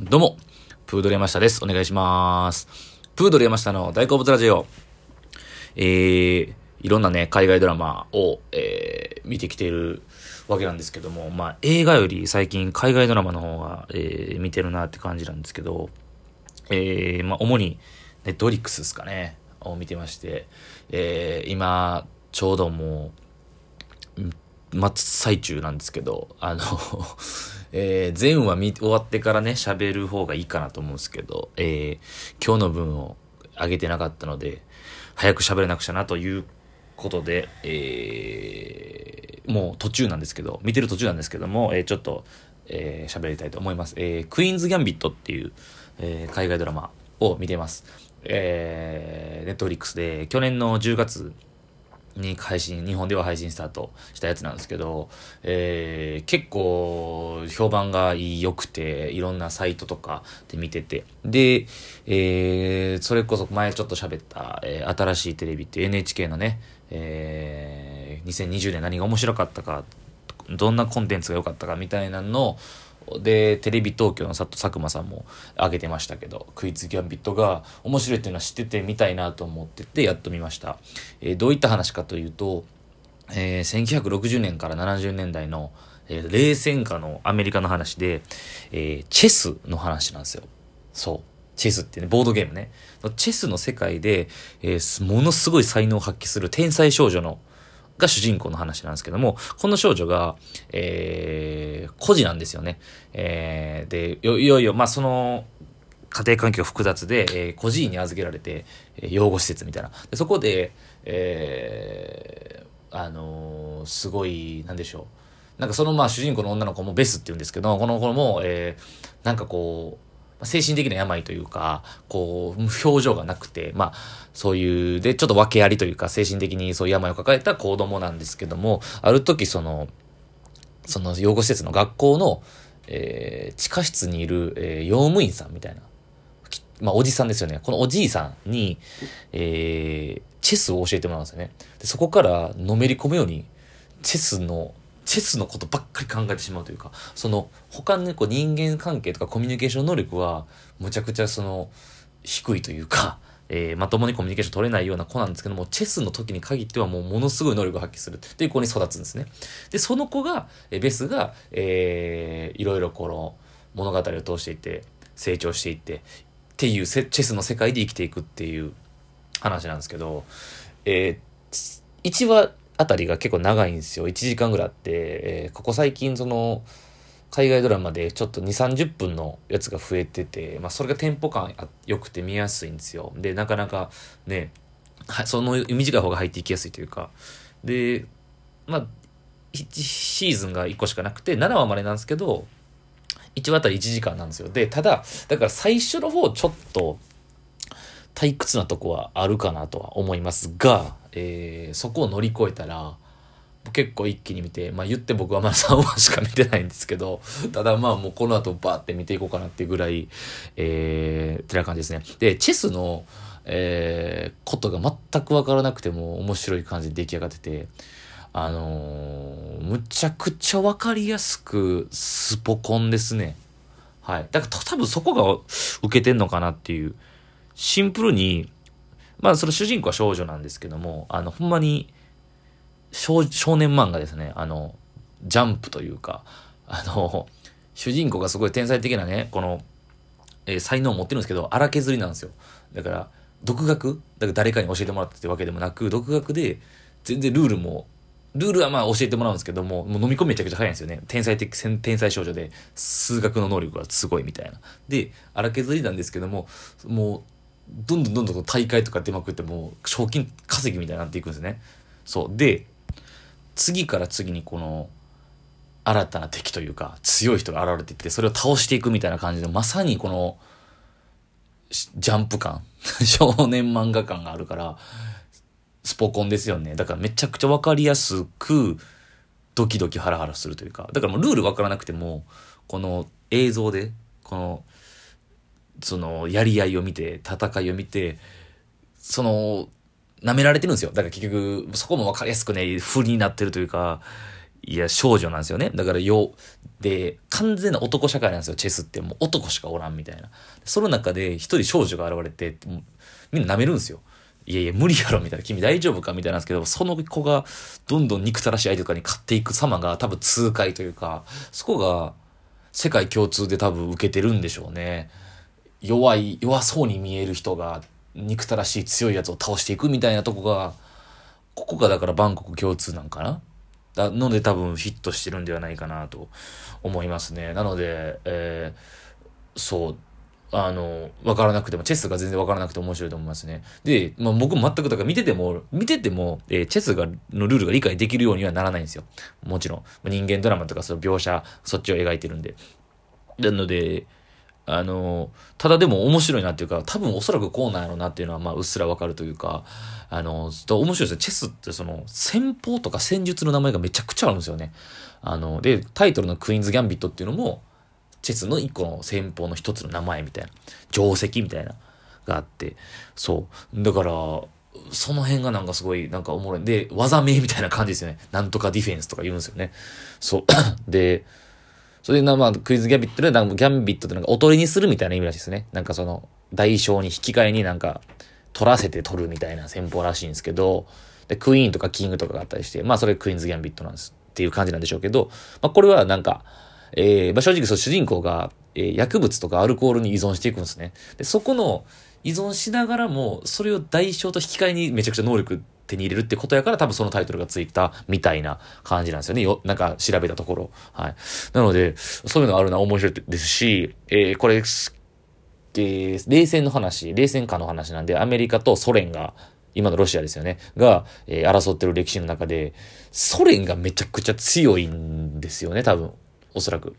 どうも、プードル山下です。お願いします。プードル山下の大好物ラジオ。えー、いろんなね、海外ドラマを、えー、見てきているわけなんですけども、まあ、映画より最近海外ドラマの方が、えー、見てるなって感じなんですけど、えー、まあ、主に、ネットリックスですかね、を見てまして、えー、今、ちょうどもう、真っ最中なんですけど、あの、えー、全話見終わってからね、喋る方がいいかなと思うんですけど、えー、今日の分を上げてなかったので、早く喋れなくちゃなということで、えー、もう途中なんですけど、見てる途中なんですけども、えー、ちょっと、えー、喋りたいと思います。えー、クイーンズ・ギャンビットっていう、えー、海外ドラマを見てます。えー、ネットフリックスで、去年の10月に配信、日本では配信スタートしたやつなんですけど、えー、結構評判が良くて、いろんなサイトとかで見てて、で、えー、それこそ前ちょっと喋った、えー、新しいテレビって NHK のね、えー、2020年何が面白かったか、どんなコンテンツが良かったかみたいなのをで、テレビ東京の佐佐久間さんも上げてましたけど、クイズギャンビットが面白いっていうのは知っててみたいなと思ってて、やっと見ました。えーどういった話かというと、えー1960年から70年代の、えー冷戦下のアメリカの話で、えーチェスの話なんですよ。そう。チェスってね、ボードゲームね。チェスの世界で、えーものすごい才能を発揮する天才少女の、が主人公の話なんですけども、この少女が、えー、孤児なんですよね。えー、で、いよいよ、まあ、その、家庭環境複雑で、えー、孤児院に預けられて、えー養護施設みたいな。でそこで、えー、あのーすごい、なんでしょう。なんかそのまあ主人公の女の子もベスって言うんですけど、この子も、えー、なんかこう、精神的な病というか、こう、表情がなくて、まあ、そういう、で、ちょっと訳ありというか、精神的にそういう病を抱えた子供なんですけども、ある時その、その養護施設の学校の、えー地下室にいる、えー用務員さんみたいな、まあ、おじさんですよね。このおじいさんに、えーチェスを教えてもらうんですよね。で、そこからのめり込むように、チェスの、チェスのことばっかり考えてしまうというか、その、他のね、こう人間関係とかコミュニケーション能力は、むちゃくちゃその、低いというか、えーまともにコミュニケーション取れないような子なんですけども、チェスの時に限ってはもうものすごい能力を発揮するっていう子に育つんですね。で、その子が、えベスが、えーいろいろこの物語を通していって、成長していって、っていうチェスの世界で生きていくっていう話なんですけど、えー、1話あたりが結構長いんですよ。1時間ぐらいあって、えーここ最近その、海外ドラマでちょっと2、30分のやつが増えてて、まあそれがテンポ感良くて見やすいんですよ。で、なかなかね、はその短い方が入っていきやすいというか。で、まあ、1シーズンが1個しかなくて、7話までなんですけど、1話あたり1時間なんですよ。で、ただ、だから最初の方ちょっと退屈なとこはあるかなとは思いますが、えーそこを乗り越えたら、結構一気に見て、まあ言って僕はまだ3話しか見てないんですけど、ただまあもうこの後バーって見ていこうかなっていうぐらい、えー、ってな感じですね。で、チェスの、えー、ことが全くわからなくても面白い感じで出来上がってて、あのーむちゃくちゃわかりやすくスポコンですね。はい。だから多分そこが受けてんのかなっていう。シンプルに、まあその主人公は少女なんですけども、あの、ほんまに少少年漫画ですね。あの、ジャンプというか、あの、主人公がすごい天才的なね、この、えー才能を持ってるんですけど、荒削りなんですよ。だから、独学？だから誰かに教えてもらったってわけでもなく、独学で、全然ルールも、ルールはまあ教えてもらうんですけども、もう飲み込みめちゃくちゃ早いんですよね。天才的、天才少女で、数学の能力がすごいみたいな。で、荒削りなんですけども、もう、どんどんどんどん大会とか出まくって、もう、賞金稼ぎみたいになっていくんですね。そう。で、次から次にこの、新たな敵というか、強い人が現れていって、それを倒していくみたいな感じで、まさにこの、ジャンプ感、少年漫画感があるから、スポコンですよね。だからめちゃくちゃわかりやすく、ドキドキハラハラするというか、だからもうルールわからなくても、この映像で、この、その、やり合いを見て、戦いを見て、その、舐められてるんですよ。だから結局、そこもわかりやすくね、不利になってるというか、いや、少女なんですよね。だから、よ、で、完全な男社会なんですよ、チェスって。もう男しかおらんみたいな。その中で一人少女が現れて、みんな舐めるんですよ。いやいや、無理やろ、みたいな。君大丈夫かみたいなんですけど、その子がどんどん憎たらしい相手とかに勝っていく様が多分痛快というか、そこが世界共通で多分受けてるんでしょうね。弱い、弱そうに見える人が憎たらしい強いやつを倒していくみたいなとこが、ここがだからバンコク共通なんかな？だので多分ヒットしてるんではないかなと思いますね。なので、えー、そう、あの、わからなくても、チェスが全然わからなくて面白いと思いますね。で、まあ僕全くだから見てても、見てても、えー、チェスが、のルールが理解できるようにはならないんですよ。もちろん。人間ドラマとかその描写、そっちを描いてるんで。なので、あの、ただでも面白いなっていうか、多分おそらくこうなんやろうなっていうのは、まあ、うっすらわかるというか、あの、ずっと面白いですよ。チェスってその、戦法とか戦術の名前がめちゃくちゃあるんですよね。あの、で、タイトルのクイーンズ・ギャンビットっていうのも、チェスの一個の戦法の一つの名前みたいな、定石みたいな、があって、そう。だから、その辺がなんかすごい、なんかおもろい。で、技名みたいな感じですよね。なんとかディフェンスとか言うんですよね。そう。で、それで、まあ、クイズギャビットで、ギャンビットってなんか、おとりにするみたいな意味らしいですね。なんかその、大小に引き換えになんか、取らせて取るみたいな戦法らしいんですけど、で、クイーンとかキングとかがあったりして、まあ、それクイーンズギャンビットなんですっていう感じなんでしょうけど、まあ、これはなんか、えー、まあ、正直そう、主人公が、えー、薬物とかアルコールに依存していくんですね。で、そこの、依存しながらも、それを代償と引き換えにめちゃくちゃ能力手に入れるってことやから多分そのタイトルがついたみたいな感じなんですよね。よ、なんか調べたところ。はい。なので、そういうのがあるのは面白いですし、えー、これ、えー、冷戦の話、冷戦下の話なんで、アメリカとソ連が、今のロシアですよね。が、えー、争ってる歴史の中で、ソ連がめちゃくちゃ強いんですよね、多分。おそらく。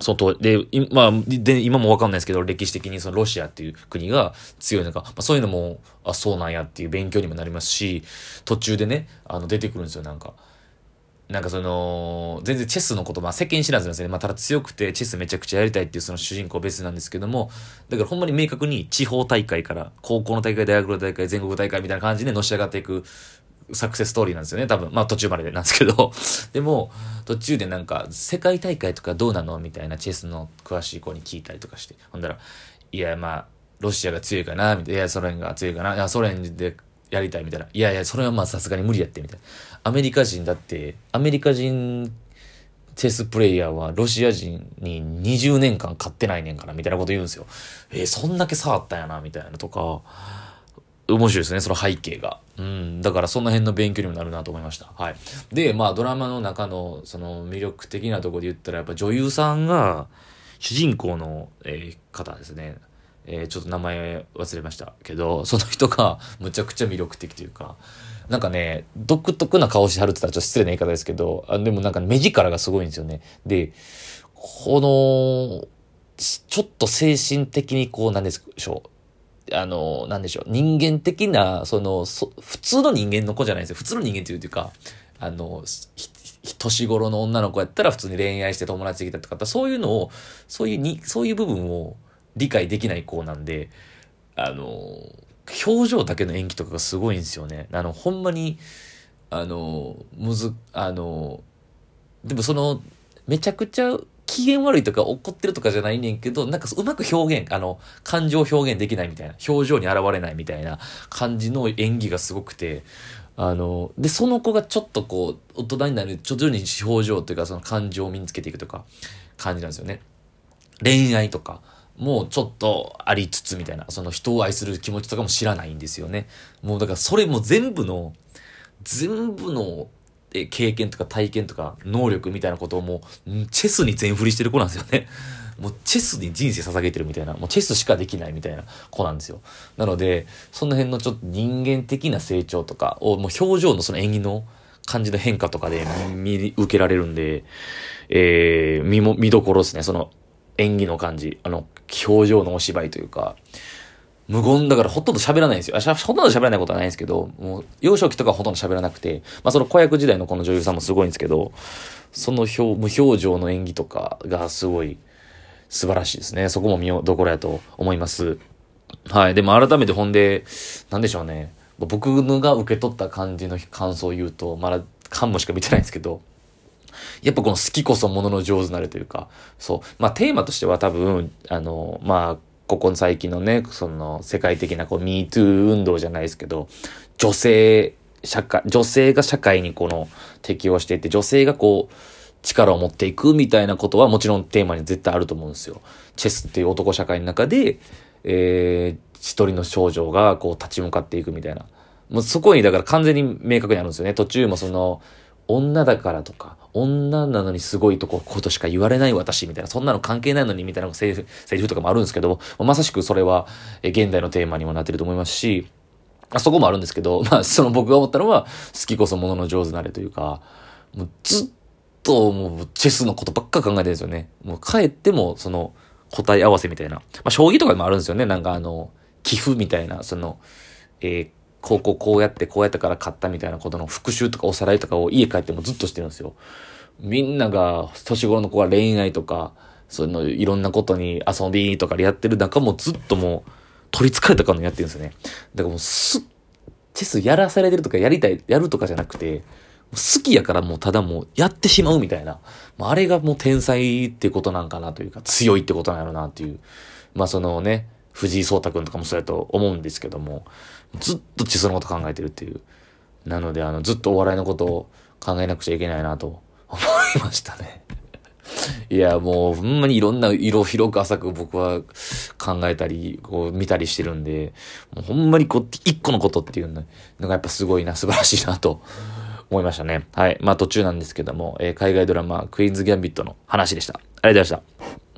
そのと、で、まあ、で、今もわかんないですけど、歴史的にそのロシアっていう国が強いのか、まあそういうのも、あ、そうなんやっていう勉強にもなりますし、途中でね、あの、出てくるんですよ、なんか。なんかその、全然チェスのこと、まあ世間知らずなんですよね。まあただ強くてチェスめちゃくちゃやりたいっていうその主人公別なんですけども、だからほんまに明確に地方大会から、高校の大会、大学の大会、全国大会みたいな感じでのし上がっていくサクセスストーリーなんですよね、多分。まあ途中までなんですけど。でも、途中でなんか、世界大会とかどうなのみたいなチェスの詳しい子に聞いたりとかして。ほんだら、いや、まあ、ロシアが強いかなみたいな。いや、ソ連が強いかないや、ソ連でやりたいみたいな。いやいや、それはまあさすがに無理やって、みたいな。アメリカ人だって、アメリカ人チェスプレイヤーはロシア人に20年間勝ってないねんから、みたいなこと言うんですよ。えー、そんだけ差あったんやな、みたいなとか。面白いですね、その背景が。うん。だからその辺の勉強にもなるなと思いました。はい。で、まあドラマの中のその魅力的なとこで言ったらやっぱ女優さんが主人公の、えー、方ですね。えー、ちょっと名前忘れましたけど、その人が むちゃくちゃ魅力的というか、なんかね、独特な顔しはるって言ったらちょっと失礼な言い方ですけど、あでもなんか目力がすごいんですよね。で、この、ちょっと精神的にこう、なんでしょう。あの、なんでしょう、人間的な、その、そ普通の人間の子じゃないですよ。普通の人間っていうか、あの、年頃の女の子やったら普通に恋愛して友達できたとか、そういうのを、そういうに、そういう部分を理解できない子なんで、あの、表情だけの演技とかがすごいんですよね。あの、ほんまに、あの、むず、あの、でもその、めちゃくちゃ機嫌悪いとか怒ってるとかじゃないねんけど、なんかうまく表現、あの、感情表現できないみたいな、表情に現れないみたいな感じの演技がすごくて、あの、で、その子がちょっとこう、大人になる、徐々に表情というか、その感情を身につけていくとか、感じなんですよね。恋愛とか、もうちょっとありつつみたいな、その人を愛する気持ちとかも知らないんですよね。もうだからそれも全部の、全部の経験とか体験とか能力みたいなことをもう、チェスに全振りしてる子なんですよね。もうチェスに人生捧げてるみたいな、もうチェスしかできないみたいな子なんですよ。なので、その辺のちょっと人間的な成長とかを、もう表情のその演技の感じの変化とかで見受けられるんで、えー、見も、見どころですね。その演技の感じ、あの、表情のお芝居というか、無言だからほとんど喋らないんですよ。ほとんど喋らないことはないんですけど、もう幼少期とかほとんど喋らなくて、まあその子役時代のこの女優さんもすごいんですけど、その表、無表情の演技とかがすごい素晴らしいですね。そこも見どころやと思います。はい。でも改めてほんで、なんでしょうね。僕が受け取った感じの感想を言うと、まだ感もしか見てないんですけど、やっぱこの好きこそものの上手なれというか、そう。まあテーマとしては多分、あの、まあ、ここ最近のね、その世界的なこう MeToo 運動じゃないですけど、女性、社会、女性が社会にこの適応していって、女性がこう、力を持っていくみたいなことはもちろんテーマに絶対あると思うんですよ。チェスっていう男社会の中で、えー、一人の少女がこう立ち向かっていくみたいな。もうそこにだから完全に明確にあるんですよね。途中もその、女だからとか、女なのにすごいとこ、ことしか言われない私みたいな、そんなの関係ないのにみたいなセリフ、セリフとかもあるんですけど、まさしくそれは、え現代のテーマにもなってると思いますし、あそこもあるんですけど、まあ、その僕が思ったのは、好きこそものの上手なれというか、もうずっともうチェスのことばっか考えてるんですよね。もう帰っても、その、答え合わせみたいな。まあ、将棋とかでもあるんですよね。なんかあの、寄付みたいな、その、えー、こうこうこうやってこうやったから買ったみたいなことの復習とかおさらいとかを家帰ってもずっとしてるんですよ。みんなが、年頃の子が恋愛とか、そのいろんなことに遊びとかでやってる中もずっともう取り憑かれたかのやってるんですよね。だからもうす、チェスやらされてるとかやりたい、やるとかじゃなくて、好きやからもうただもうやってしまうみたいな。あれがもう天才ってことなんかなというか、強いってことなんやろなっていう。まあそのね、藤井聡太くんとかもそうやと思うんですけども、ずっとチェスのこと考えてるっていう。なので、あの、ずっとお笑いのことを考えなくちゃいけないなと思いましたね。いや、もう、ほんまにいろんな色広く浅く僕は考えたり、こう見たりしてるんで、もうほんまにこう、一個のことっていうのがやっぱすごいな、素晴らしいなと思いましたね。はい。まあ途中なんですけども、えー、海外ドラマ、クイーンズ・ギャンビットの話でした。ありがとうございました。